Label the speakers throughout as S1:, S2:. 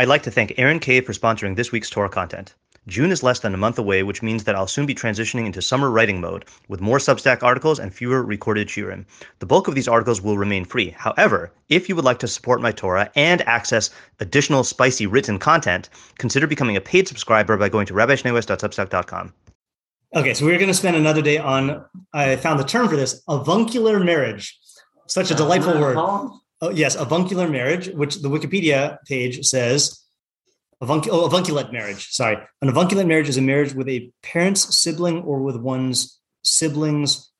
S1: I'd like to thank Aaron Cave for sponsoring this week's Torah content. June is less than a month away, which means that I'll soon be transitioning into summer writing mode with more Substack articles and fewer recorded shiurim. The bulk of these articles will remain free. However, if you would like to support my Torah and access additional spicy written content, consider becoming a paid subscriber by going to rabbischneeweiss.substack.com.
S2: Okay, so we're going to spend another day on. I found the term for this: avuncular marriage. Such a delightful word. Oh, yes, avuncular marriage, which the Wikipedia page says Avunc- oh, avunculate marriage. Sorry. An avunculate marriage is a marriage with a parent's sibling or with one's sibling's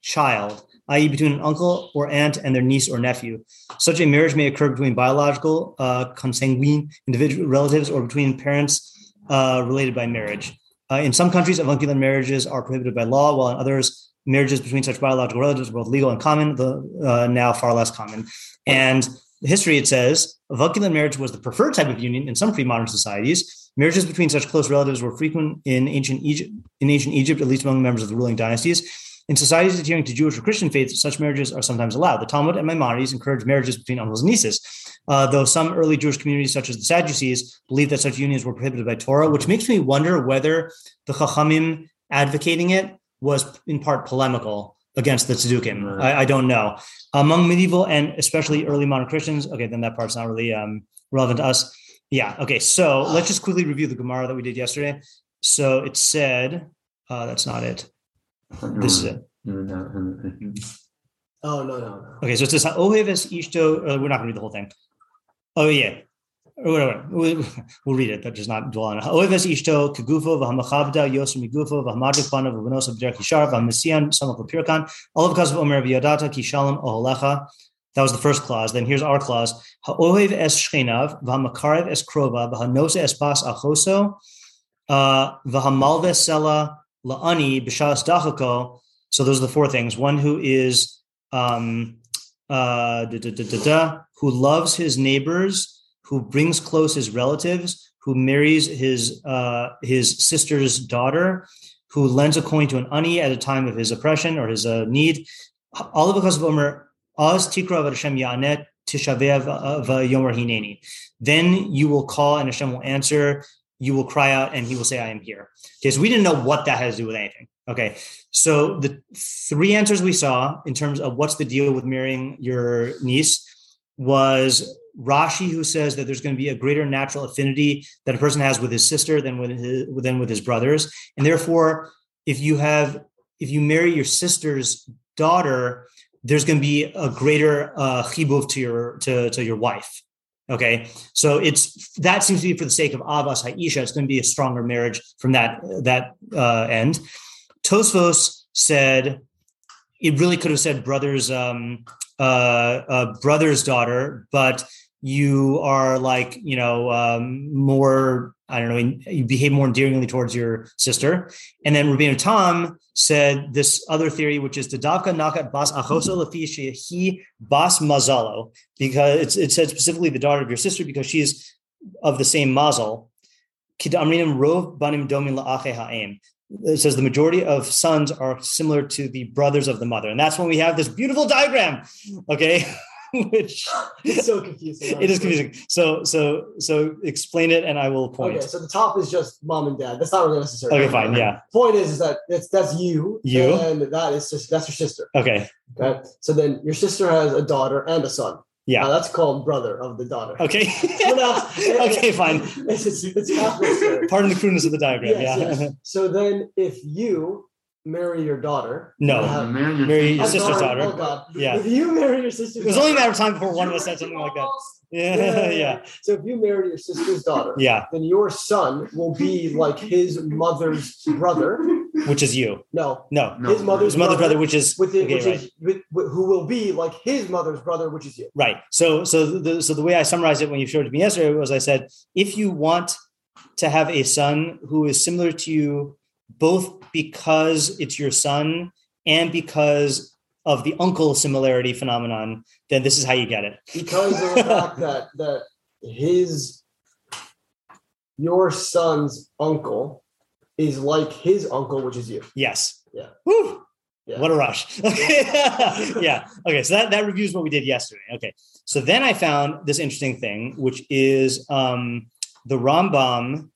S2: child, i.e., between an uncle or aunt and their niece or nephew. Such a marriage may occur between biological, uh, consanguine individual relatives or between parents uh, related by marriage. Uh, in some countries, avuncular marriages are prohibited by law, while in others, marriages between such biological relatives were both legal and common, the, uh, now far less common. And history, it says, avuncular marriage was the preferred type of union in some pre-modern societies. Marriages between such close relatives were frequent in ancient Egypt, in ancient Egypt, at least among members of the ruling dynasties. In societies adhering to Jewish or Christian faiths, such marriages are sometimes allowed. The Talmud and Maimonides encourage marriages between uncles and nieces, uh, though some early Jewish communities, such as the Sadducees, believed that such unions were prohibited by Torah, which makes me wonder whether the Chachamim advocating it was in part polemical against the Tzdukim. Right. I, I, don't know. Among medieval and especially early modern Christians, okay, then that part's not really um, relevant to us. Yeah. Okay. So let's just quickly review the Gemara that we did yesterday. So it said, uh, that's not it. This is it.
S3: Oh no no no.
S2: Okay, so it says Oheves Ishto. Uh, we're not going to read the whole thing. Oh yeah, whatever. We'll, we'll read it, but just not dwell on it. Oheves Ishto Kagufo v'hamachavda Yosem Migufo v'hamadrik pana v'venosa b'derek yishar v'hamesian samach v'pirkan. All because Omer v'yadata ki shalom oholecha. That was the first clause. Then here's our clause. Ha'ohev es shchenav v'hamakarev es krova v'hanose es bas achoso uh, v'hamalve sela la'ani b'shas dachako. So those are the four things. One who is um, uh, da, da, da, who loves his neighbors, who brings close his relatives, who marries his uh, his sister's daughter, who lends a coin to an ani at a time of his oppression or his uh, need. All because of Omer, Az tikra Hashem yanet. Then you will call and Hashem will answer. You will cry out and he will say, I am here. Okay, so we didn't know what that has to do with anything. Okay, so the three answers we saw in terms of what's the deal with marrying your niece was Rashi, who says that there's going to be a greater natural affinity that a person has with his sister than with his, than with his brothers, and therefore, if you have if you marry your sister's daughter, there's going to be a greater uh, chibuv to your to, to your wife. Okay, so it's that seems to be for the sake of Avas Haisha. It's going to be a stronger marriage from that that uh, end. Tosfos said it really could have said brother's um, uh, uh, brother's daughter, but you are like you know um, more I don't know you behave more endearingly towards your sister. And then Rabbeinu Tam said this other theory, which is Tadavka Nakat Bas Achoso he Bas Mazalo, because it said specifically the daughter of your sister because she's of the same mazel. Kidamrinim Rov Banim Domin La'ache Ha'em it says the majority of sons are similar to the brothers of the mother. And that's when we have this beautiful diagram. Okay. Which
S3: it's so confusing.
S2: It is confusing. So so so explain it and I will point.
S3: Okay, so the top is just mom and dad. That's not really necessary.
S2: Okay, fine. Yeah.
S3: Point is, is that it's that's you.
S2: You
S3: and that is just that's your sister.
S2: Okay.
S3: Okay. So then your sister has a daughter and a son.
S2: Yeah,
S3: uh, that's called brother of the daughter.
S2: Okay. okay, fine.
S3: It's, it's, it's
S2: Pardon the crudeness of the diagram.
S3: Yes, yeah. Yes. So then, if you marry your daughter,
S2: no, you have, marry your, marry your sister's daughter.
S3: Oh God.
S2: Yeah.
S3: If you marry your sister's,
S2: it was only a matter of time before one of us said something like that. Yeah, yeah, yeah.
S3: So if you marry your sister's daughter,
S2: yeah,
S3: then your son will be like his mother's brother,
S2: which is you.
S3: No,
S2: no,
S3: his mother's
S2: his mother's brother, which is
S3: with it, okay, which right. is with, with, who will be like his mother's brother, which is you.
S2: Right. So, so the so the way I summarized it when you showed it to me yesterday was I said if you want to have a son who is similar to you, both because it's your son and because of the uncle similarity phenomenon, then this is how you get it.
S3: Because of the fact that that his your son's uncle is like his uncle, which is you.
S2: Yes.
S3: Yeah.
S2: Woo!
S3: Yeah.
S2: What a rush. yeah. Okay. So that, that reviews what we did yesterday. Okay. So then I found this interesting thing, which is um, the Rambam.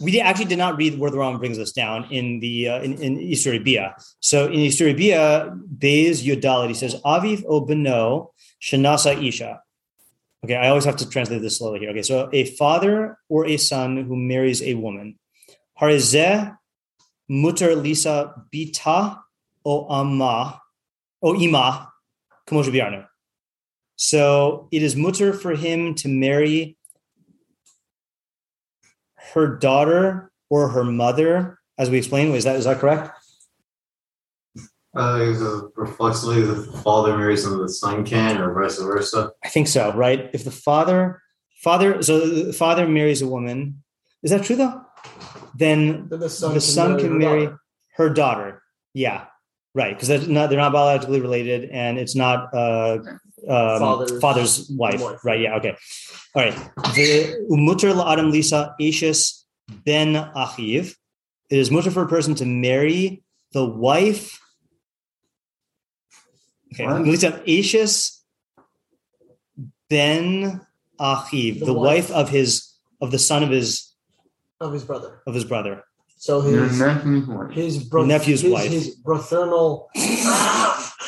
S2: We actually did not read where the Rambam brings us down in the uh, in, in Isuri Bia. So in Isuri Bia, Beis Yodalit, he says, Aviv o beno shanasa isha. Okay, I always have to translate this slowly here. Okay, so a father or a son who marries a woman. Harizeh mutter lisa bita o amma o ima kamosh biarnu. So it is mutter for him to marry her daughter or her mother, as we explained. Is that is that correct?
S4: Uh, is it reflexively the father marries and the son can, or vice versa.
S2: I think so, right? If the father, father, so the father marries a woman, is that true though? Then
S3: Then the son
S2: the son can
S3: her
S2: marry
S3: daughter.
S2: her daughter. Yeah, right. Because they're not they're not biologically related, and it's not uh, um,
S3: Father's
S2: father's, wife.
S3: wife.
S2: Right. Yeah. Okay. All right. The umuter la'adam lisa ashes ben achiv. It is mutter for a person to marry the wife. Okay.
S4: What?
S2: Lisa ashes ben achiv, the,
S3: The
S2: wife.
S3: wife.
S2: of his of the son of his
S3: of his brother.
S2: of his brother.
S3: So
S4: Your
S3: his
S4: nephew's wife.
S3: his bro-
S2: Nephew's
S3: his,
S2: wife.
S3: his fraternal.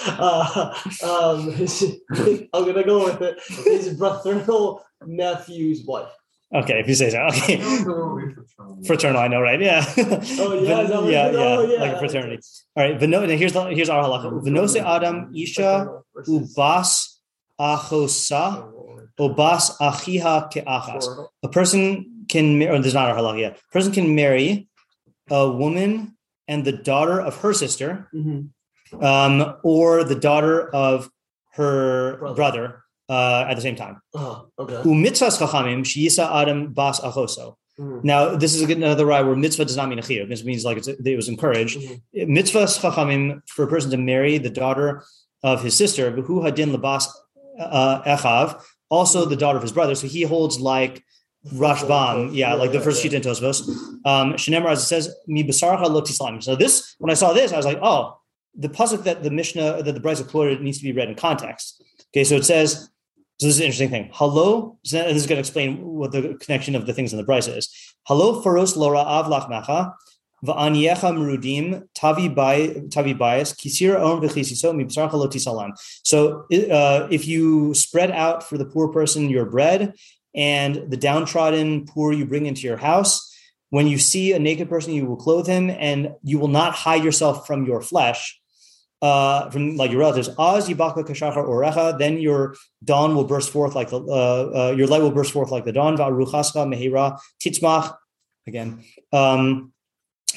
S3: uh, um, his- I'm gonna go with it. His fraternal nephew's wife.
S2: Okay, if you say so. Okay. Fraternal, I know, right? Yeah.
S3: Oh yeah, is that
S2: yeah,
S3: it is?
S2: yeah,
S3: oh, yeah,
S2: like a fraternity. All right, Veno, here's the here's our halakha. Venose Adam Isha
S3: Fraternal versus
S2: ubas achosa ubas achiha keachas.
S3: fraternal.
S2: A person can marry. There's not our halakha yet. A person can marry a woman and the daughter of her sister,
S3: Mhm.
S2: Um, or the daughter of her
S3: Brother.
S2: brother, uh, at the same time.
S3: Oh, okay.
S2: Chachamim sheyisa Adam bas achoso.
S3: Mhm.
S2: Now, this is another right where mitzvah does not mean a chiyuv. This means like it's, it was encouraged. Mitzvah chachamim for a person to marry the daughter of his sister, who hadin labas uh, echav, also the daughter of his brother. So he holds like Rashbam, yeah, like the first sheet in Tosfos. Um, Shenemar, as it says, mi basarcha lo tislam. So this, when I saw this, I was like, oh, the pasuk that the Mishnah that the Brisa quoted needs to be read in context. Okay, so it says. So this is an interesting thing. Hello, this is going to explain what the connection of the things in the Brisa is. Hello, faros lora av lachmecha, va'anyecha merudim tavi tavi bayis kisir om v'chisiso mibsarcha lo tisalam. So uh, if you spread out for the poor person your bread, and the downtrodden poor you bring into your house, when you see a naked person, you will clothe him, and you will not hide yourself from your flesh. Uh, from like your relatives, az yibaka kashachar orecha, then your dawn will burst forth like the uh, uh, your light will burst forth like the dawn. Va'ruchascha mehira titzmach again, um,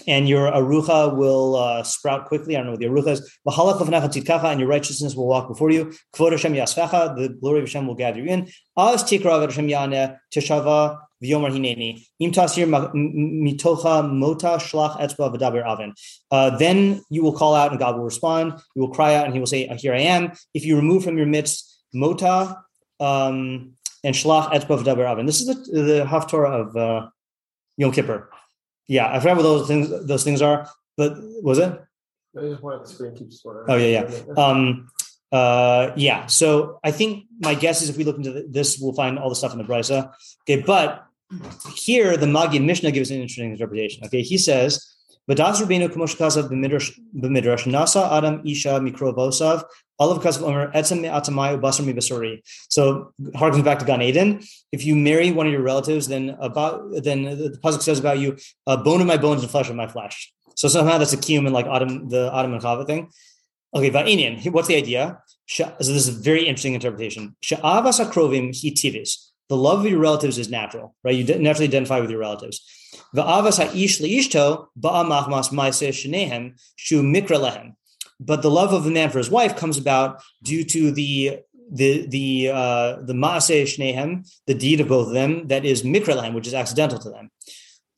S2: and your arucha will uh, sprout quickly. I don't know what the arucha is. And your righteousness will walk before you. The glory of Hashem will gather you in. Az tikra Hashem yaneh teshava v'yomer hineni im tasir mitocha mota shlach etzba v'daber aven. Uh, then you will call out and God will respond. You will cry out and He will say, "Here I am." If you remove from your midst mota um, and shlach etzba v'daber aven. This is the the haftorah of uh, Yom Kippur. Yeah, I forgot what those things those things are, but was it?
S3: I just want the screen keeps
S2: Oh, yeah, yeah. Um, uh, yeah. So I think my guess is if we look into this, we'll find all the stuff in the Brisa. Okay, but here the Magid Mishnah gives an interesting interpretation. Okay, he says, "V'das Rabbeinu kamosh kasav b'midrash nasa adam isha mikro bosav olav kasav omer etzem me'atamai ubasar mibasuri." So harkens back to Gan Eden. If you marry one of your relatives, then about then the pasuk says about you, uh, "Bone of my bones and flesh of my flesh." So somehow that's a kiyum in like Adam the Adam and Chava thing. Okay, Va'inian, what's the idea? So this is a very interesting interpretation. Sha'avas akrovim hi tivis. The love of your relatives is natural, right? You naturally identify with your relatives. Va'avas ha'ish li'ishto ba'amachmas ma'aseh shenehem shu mikra lehem. But the love of the man for his wife comes about due to the the the uh, the ma'aseh shnehem, the deed of both of them, that is mikra lehem, which is accidental to them.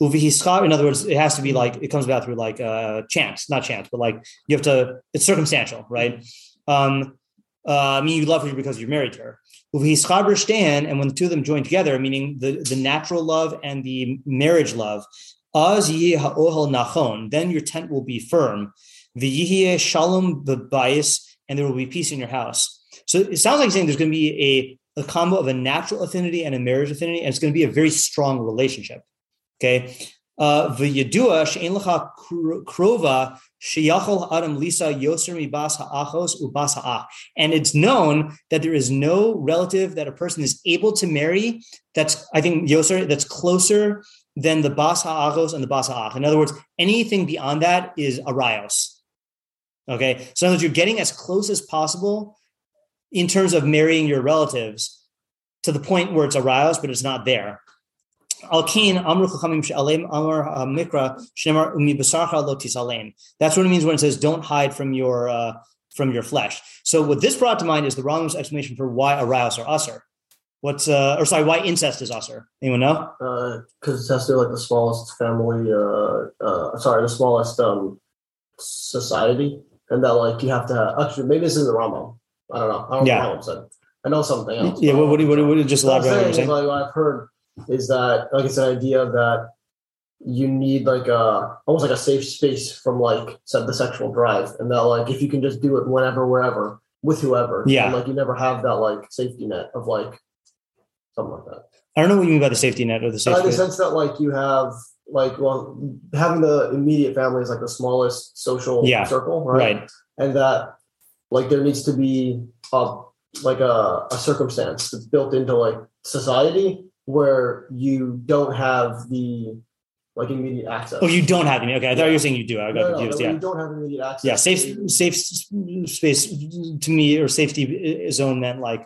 S2: Uvihischar, in other words, it has to be like it comes about through like uh, chance, not chance, but like you have to. It's circumstantial, right? Um, uh, I mean, you love her because you're married to her. And when the two of them join together, meaning the the natural love and the marriage love, az ha'ohel nachon, then your tent will be firm. V'yihye shalom b'bayis, and there will be peace in your house. So it sounds like saying there's going to be a, a combo of a natural affinity and a marriage affinity, and it's going to be a very strong relationship. Okay. V'yadua she'en lecha krova sheyachol adam lisa yoser mibas ha'achos ubas ha'ach. And it's known that there is no relative that a person is able to marry that's, I think, yoser, that's closer than the bas ha'achos and the bas ha'ach. In other words, anything beyond that is arayos. Okay. So words, you're getting as close as possible in terms of marrying your relatives to the point where it's arayos, but it's not there. That's what it means when it says don't hide from your uh, from your flesh. So what this brought to mind is the Rambam's explanation for why arayos are usher. What's uh or sorry, why incest is usher? Anyone know?
S3: Because it has to like the smallest family. Uh, uh, sorry, the smallest um society, and that like you have to have. Actually, maybe this is the Rambam. I don't know. I don't
S2: Yeah.
S3: know what Rambam said. I know something else.
S2: Yeah. What, what, do you- what, what, just
S3: I'm
S2: elaborate what
S3: saying
S2: you're saying.
S3: like I've heard is that like it's an idea that you need like a almost like a safe space from like said the sexual drive, and that like if you can just do it whenever, wherever, with whoever,
S2: Yeah.
S3: and, like you never have that like safety net of like something like that.
S2: I don't know what you mean by the safety net or the
S3: So in
S2: safety
S3: the sense that like you have like well having the immediate family is like the smallest social
S2: Yeah.
S3: circle, right?
S2: right.
S3: And that like there needs to be a like a, a circumstance that's built into like society where you don't have the like immediate access.
S2: Oh, you don't have any. Okay, I thought you were saying you do. I got
S3: no,
S2: confused.
S3: no,
S2: yeah.
S3: You don't have immediate access.
S2: yeah safe safe space to me or safety uh, zone meant like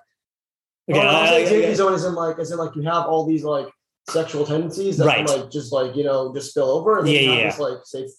S3: Okay,
S2: oh,
S3: I'm
S2: I- I-
S3: safety
S2: I-
S3: zone is in like is in like you have all these like sexual tendencies that
S2: Right.
S3: like just like you know just spill over and then
S2: Yeah,
S3: you have
S2: yeah,
S3: this like safe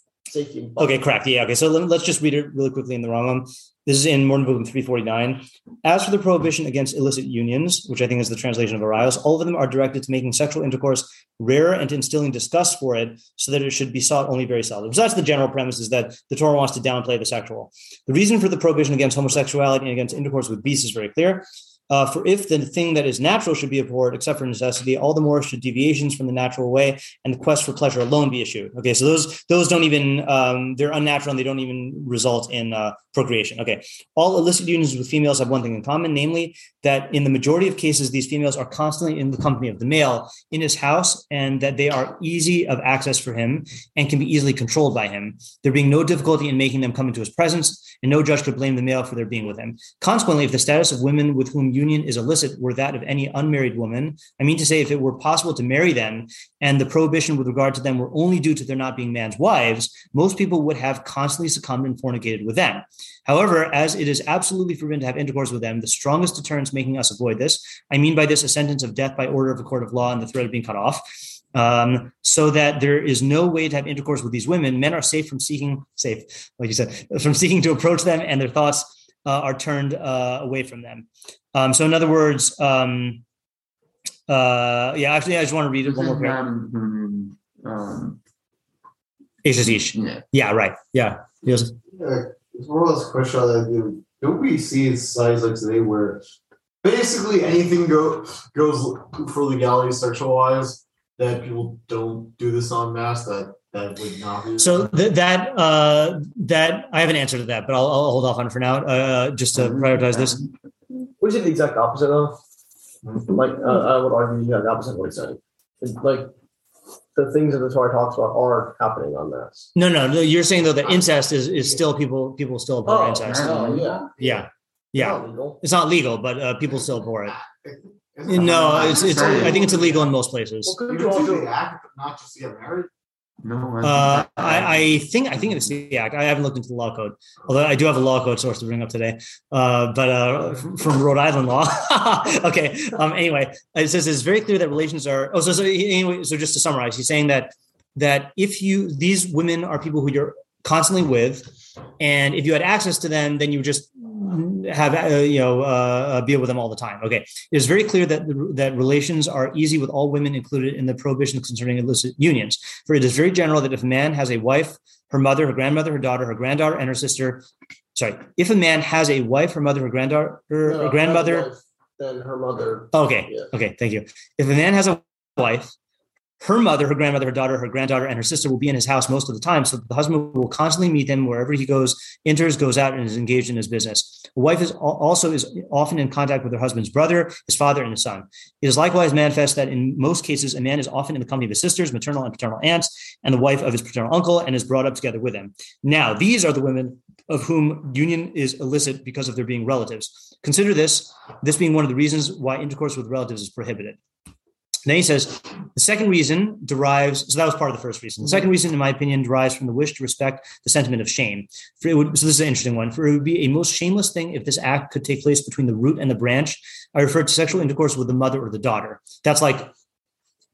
S2: okay correct. Yeah okay. So let, us just read it really quickly in the wrong one. This is in Morning Book 349 as for the prohibition against illicit unions which i think is the translation of arayos all of them are directed to making sexual intercourse rarer and to instilling disgust for it so that it should be sought only very seldom. So that's the general premise is that the torah wants to downplay the sexual. The reason for the prohibition against homosexuality and against intercourse with beasts is very clear Uh, for if the thing that is natural should be abhorred, except for necessity, all the more should deviations from the natural way and the quest for pleasure alone be eschewed. Okay, so those those don't even um, they're unnatural and they don't even result in uh, procreation. Okay, all illicit unions with females have one thing in common, namely that in the majority of cases, these females are constantly in the company of the male in his house, and that they are easy of access for him and can be easily controlled by him. There being no difficulty in making them come into his presence, and no judge could blame the male for their being with him. Consequently, if the status of women with whom union is illicit were that of any unmarried woman, I mean to say, if it were possible to marry them and the prohibition with regard to them were only due to their not being man's wives, most people would have constantly succumbed and fornicated with them. However, as it is absolutely forbidden to have intercourse with them, the strongest deterrence making us avoid this, I mean by this a sentence of death by order of a court of law and the threat of being cut off. Um, so that there is no way to have intercourse with these women. Men are safe from seeking, safe, like you said, from seeking to approach them, and their thoughts uh, are turned uh, away from them. Um, so, in other words, um, uh, yeah, actually, I just want to read it one more paragraph.
S5: Um, um,
S2: Ish ish.
S5: yeah.
S2: Yeah, right. Yeah. Yes.
S4: Yeah, it's more or less a question that do don't we see in societies like today where basically anything go goes for legality sexual wise that people don't do this on mass that that would not be
S2: So th- that uh, that I have an answer to that, but I'll, I'll hold off on it for now, uh, just to prioritize this.
S3: We say the exact opposite though. Like uh, I would argue you have the opposite of what he's saying. It's like the things that the Torah talks about are happening on mass.
S2: No, no, no. You're saying though that incest is is still people people still abhor
S3: Oh,
S2: incest.
S3: oh, yeah.
S2: Yeah, yeah.
S3: Not legal.
S2: It's not legal, but uh, people still abhor it.
S4: Isn't
S2: No,
S4: that-
S2: it's it's. I think it's illegal in most places.
S3: Well, couldn't
S4: You
S3: you
S4: can do
S3: also
S4: the act, but not just to get married.
S5: No,
S2: Uh, I, I think I think it's the act. I haven't looked into the law code, although I do have a law code source to bring up today. Uh, but uh, from, from Rhode Island law. okay. Um, anyway, it says it's very clear that relations are. Oh, so, so anyway, so just to summarize, he's saying that that if you these women are people who you're constantly with, and if you had access to them, then you just have uh, you know uh, be with them all the time. Okay, it's very clear that that relations are easy with all women included in the prohibition concerning illicit unions. For it is very general that if a man has a wife, her mother, her grandmother, her daughter, her granddaughter, and her sister. Sorry, if a man has a wife, her mother, her granddaughter, her,
S3: No,
S2: her grandmother.
S3: Then her mother.
S2: Okay,
S3: Yeah.
S2: okay, thank you. If a man has a wife, her mother, her grandmother, her daughter, her granddaughter, and her sister will be in his house most of the time. So the husband will constantly meet them wherever he goes, enters, goes out, and is engaged in his business. The wife is also is often in contact with her husband's brother, his father, and his son. It is likewise manifest that in most cases, a man is often in the company of his sisters, maternal and paternal aunts, and the wife of his paternal uncle, and is brought up together with him. Now, these are the women of whom union is illicit because of their being relatives. Consider this, this being one of the reasons why intercourse with relatives is prohibited. Then he says the second reason derives. So that was part of the first reason. The second reason, in my opinion, derives from the wish to respect the sentiment of shame. Would, so this is an interesting one. For it would be a most shameless thing if this act could take place between the root and the branch. I refer to sexual intercourse with the mother or the daughter. That's like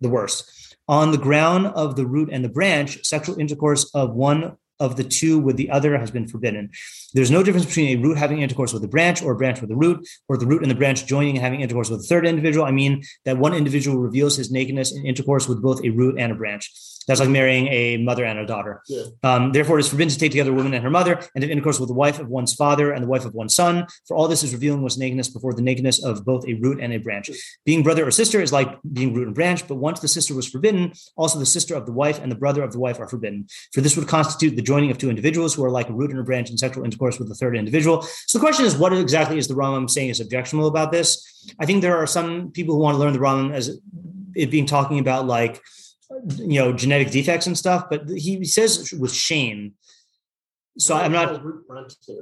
S2: the worst. On the ground of the root and the branch, sexual intercourse of one of the two with the other has been forbidden. There's no difference between a root having intercourse with a branch or a branch with a root, or the root and the branch joining and having intercourse with a third individual. I mean that one individual reveals his nakedness in intercourse with both a root and a branch. That's like marrying a mother and a daughter.
S3: Yeah.
S2: Um, therefore, it is forbidden to take together a woman and her mother and have intercourse with the wife of one's father and the wife of one's son. For all this is revealing one's nakedness before the nakedness of both a root and a branch. Being brother or sister is like being root and branch, but once the sister was forbidden, also the sister of the wife and the brother of the wife are forbidden. For this would constitute the joining of two individuals who are like a root and a branch in sexual intercourse with a third individual. So the question is, what exactly is the Rambam saying is objectionable about this? I think there are some people who want to learn the Rambam as it being talking about like you know genetic defects and stuff but he says with shame. So i'm not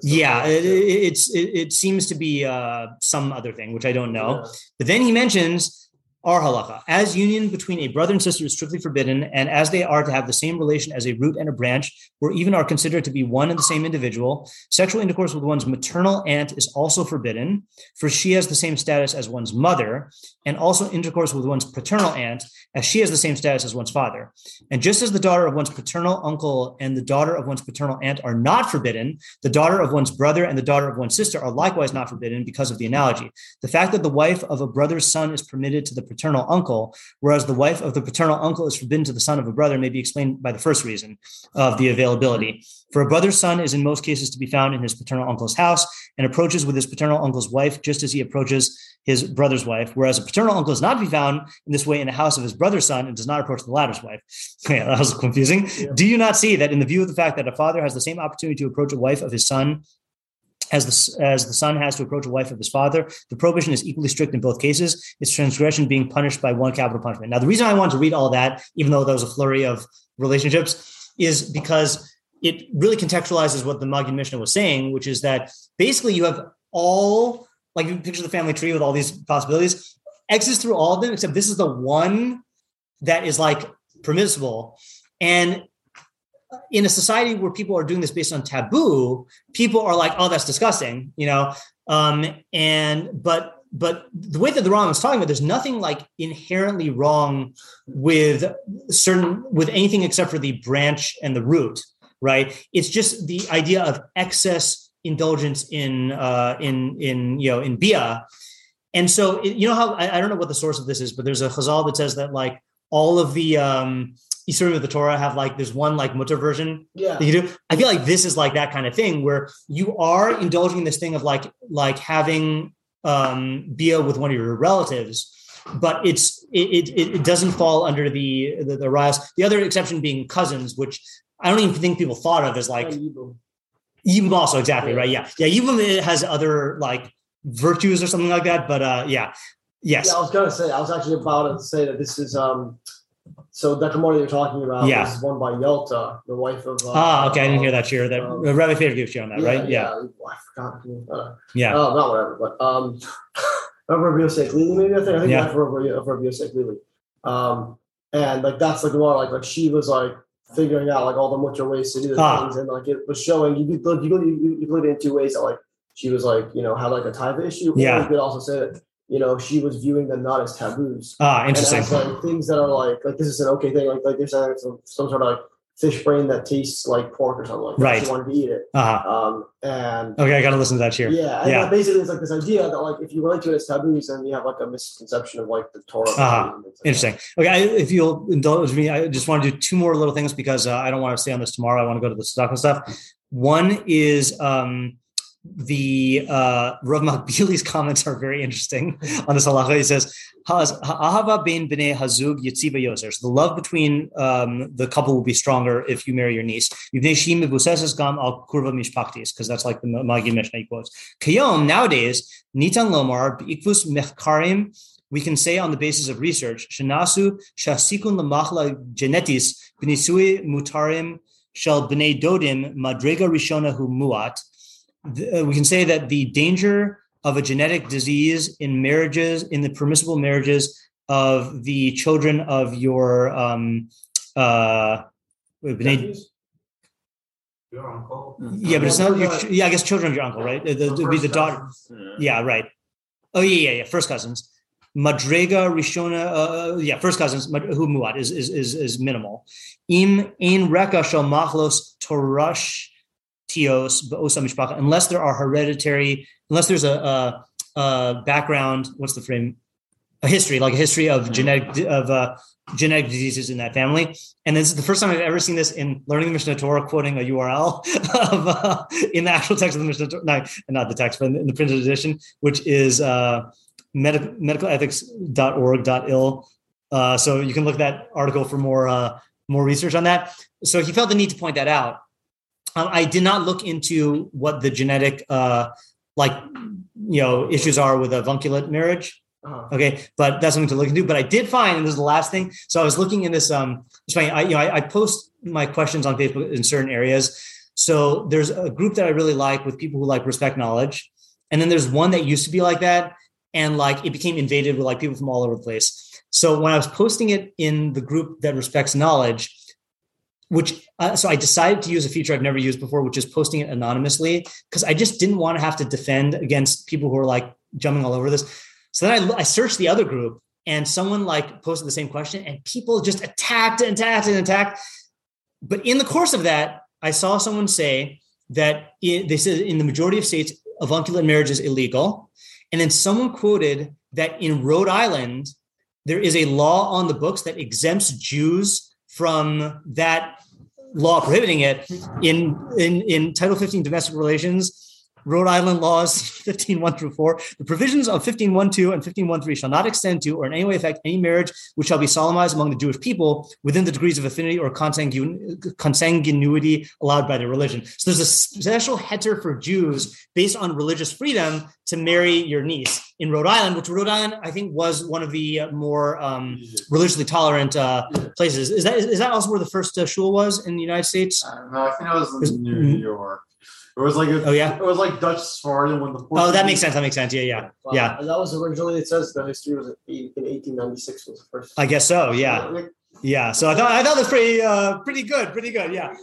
S2: yeah. it, it's it, it, seems to be uh, some other thing which i don't know.
S3: Yeah.
S2: but then he mentions our halacha as union between a brother and sister is strictly forbidden and as they are to have the same relation as a root and a branch or even are considered to be one and the same individual sexual intercourse with one's maternal aunt is also forbidden for she has the same status as one's mother and also intercourse with one's paternal aunt as she has the same status as one's father. And just as the daughter of one's paternal uncle and the daughter of one's paternal aunt are not forbidden, the daughter of one's brother and the daughter of one's sister are likewise not forbidden because of the analogy. The fact that the wife of a brother's son is permitted to the paternal uncle, whereas the wife of the paternal uncle is forbidden to the son of a brother, may be explained by the first reason of the availability. For a brother's son is in most cases to be found in his paternal uncle's house and approaches with his paternal uncle's wife just as he approaches his brother's wife, whereas a paternal uncle is not to be found in this way in the house of his brother's son and does not approach the latter's wife. Yeah, that was confusing.
S3: Yeah.
S2: Do you not see that in the view of the fact that a father has the same opportunity to approach a wife of his son as the, as the son has to approach a wife of his father, the prohibition is equally strict in both cases, its transgression being punished by one capital punishment. Now, the reason I wanted to read all that, even though there was a flurry of relationships, is because it really contextualizes what the Magid Mishnah was saying, which is that basically you have all, like you picture the family tree with all these possibilities, exits through all of them, except this is the one that is like permissible. And in a society where people are doing this based on taboo, people are like, "Oh, that's disgusting," you know. Um, and but but the way that the Rambam is talking about, there's nothing like inherently wrong with certain with anything except for the branch and the root, right? It's just the idea of excess indulgence in uh, in in you know in bia. And so it, you know how I, I don't know what the source of this is, but there's a chazal that says that like all of the um Isurim of the Torah have like there's one like mutter version
S3: Yeah.
S2: that you do. I feel like this is like that kind of thing where you are indulging in this thing of like like having um bia with one of your relatives, but it's it it, it doesn't fall under the the, the rise. The other exception being cousins, which I don't even think people thought of as like
S3: Yibum.
S2: Yibum also exactly
S3: Yeah.
S2: right. Yeah, yeah. Yibum it has other like virtues or something like that, but uh yeah, yes,
S3: Yeah, I was gonna say. I was actually about to say that this is um. So the Gemara you're talking about
S2: Yeah.
S3: is one by Yelta, the wife of. Uh,
S2: ah okay. I didn't hear that share that
S3: um,
S2: Rabbi Fader gives you on that, right? Yeah,
S3: Yeah. I forgot. Uh,
S2: yeah.
S3: Oh, not whatever, but um, Rabbi Yosef Lili, maybe I think I think
S2: Yeah.
S3: yeah. of Rabbi Yosef Lili. Um, and like that's like more like like she was like figuring out like all the mutter ways to do the
S2: Ah.
S3: things, and like it was showing you could you could you, you could look it in two ways that like she was like you know had like a taiva issue,
S2: Yeah.
S3: you could also say that you know she was viewing them not as taboos.
S2: Ah, interesting.
S3: as like things that are like like this is an okay thing, like like there's some, some sort of like fish brain that tastes like pork or something like that.
S2: Right.
S3: She wanted to eat it.
S2: Uh-huh.
S3: Um and
S2: Okay, I got to listen to that here.
S3: yeah, and
S2: Yeah.
S3: basically it's like this idea that like if you relate to it as taboos, then you have like a misconception of like the Torah.
S2: Uh-huh.
S3: like that.
S2: Interesting. Okay, I, if you'll indulge me, I just want to do two more little things because uh, I don't want to stay on this tomorrow. I want to go to the stock and stuff. One is um, the uh, Rav Makbili's comments are very interesting on this halacha. He says, "Ahava bein bnei hazug yitziva yoser." The love between um, the couple will be stronger if you marry your niece. Gam al kurva mishpachtis, because that's like the Magid Mishnah quotes. Kayom nowadays nitan lomar beikvus mechkarim. We can say on the basis of research, shenasu shasikun lamachla genetis b'nisui mutarim shel bnei dodim madrega rishona hu muat uh, we can say that the danger of a genetic disease in marriages, in the permissible marriages of the children of your um, uh,
S4: Your uncle.
S2: yeah, but it's not. Your, yeah, I guess children of your uncle, right? The, the, the, be the daughter. Yeah, right. Oh yeah, yeah, yeah. First cousins. Madrega Rishona, uh, yeah, first cousins, who muad is, is is is minimal. Im in reka shal machlos torash tios mishpacha, unless there are hereditary, unless there's a, a, a, background. What's the frame? A history, like a history of genetic of uh, genetic diseases in that family. And this is the first time I've ever seen this in learning the Mishnah Torah, quoting a URL of uh, in the actual text of the Mishnah Torah, not, not the text, but in the printed edition, which is uh, medical medicalethics.org.il. Uh, so you can look at that article for more uh, more research on that. So he felt the need to point that out. Um, I did not look into what the genetic, uh, like, you know, issues are with a avunculate marriage. Uh-huh. Okay, but that's something to look into. But I did find, and this is the last thing. So I was looking in this. Um, I, you know, I, I post my questions on Facebook in certain areas. So there's a group that I really like with people who like respect knowledge, and then there's one that used to be like that, and like it became invaded with like people from all over the place. So when I was posting it in the group that respects knowledge, which uh, so I decided to use a feature I've never used before, which is posting it anonymously because I just didn't want to have to defend against people who are like jumping all over this. So then I, I searched the other group and someone like posted the same question and people just attacked and attacked and attacked. But in the course of that, I saw someone say that they said in the majority of states, avunculate marriage is illegal. And then someone quoted that in Rhode Island, there is a law on the books that exempts Jews from that law prohibiting it in in in Title 15 domestic relations Rhode Island laws 15.1 through 4. The provisions of 15.1.2 and 15.1.3 shall not extend to or in any way affect any marriage which shall be solemnized among the Jewish people within the degrees of affinity or consanguinity allowed by their religion. So there's a special heter for Jews based on religious freedom to marry your niece in Rhode Island, which Rhode Island I think was one of the more um, religiously tolerant uh, places. Is that is that also where the first uh, shul was in the United States?
S4: Uh, no, I think it was in New York. It was like a,
S2: oh yeah,
S4: it was like Dutch Sephardian when the
S2: oh that makes sense. That makes sense. Yeah, yeah,
S3: Wow.
S2: yeah.
S3: And that was originally it says the history was in 1896 was the first.
S2: I guess so. Yeah, yeah. So I thought I thought that's pretty uh, pretty good. Pretty good. Yeah,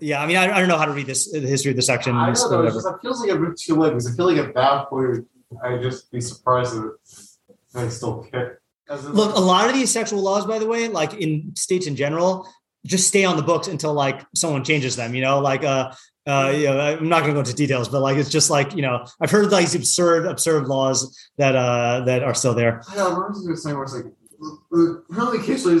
S2: yeah. I mean, I, I don't know how to read this the history of the section.
S4: I
S2: or
S4: know, though, it's
S2: whatever.
S4: just, it feels like a bit too late because I feel like at that point I'd just be surprised if I still kick. As
S2: Look, a lot of these sexual laws, by the way, like in states in general, just stay on the books until like someone changes them. You know, like uh, uh, you know, I'm not going to go into details, but like it's just like you know, I've heard like these absurd, absurd laws that uh that are still there.
S4: I know, I remember this thing where it's like, uh, really occasionally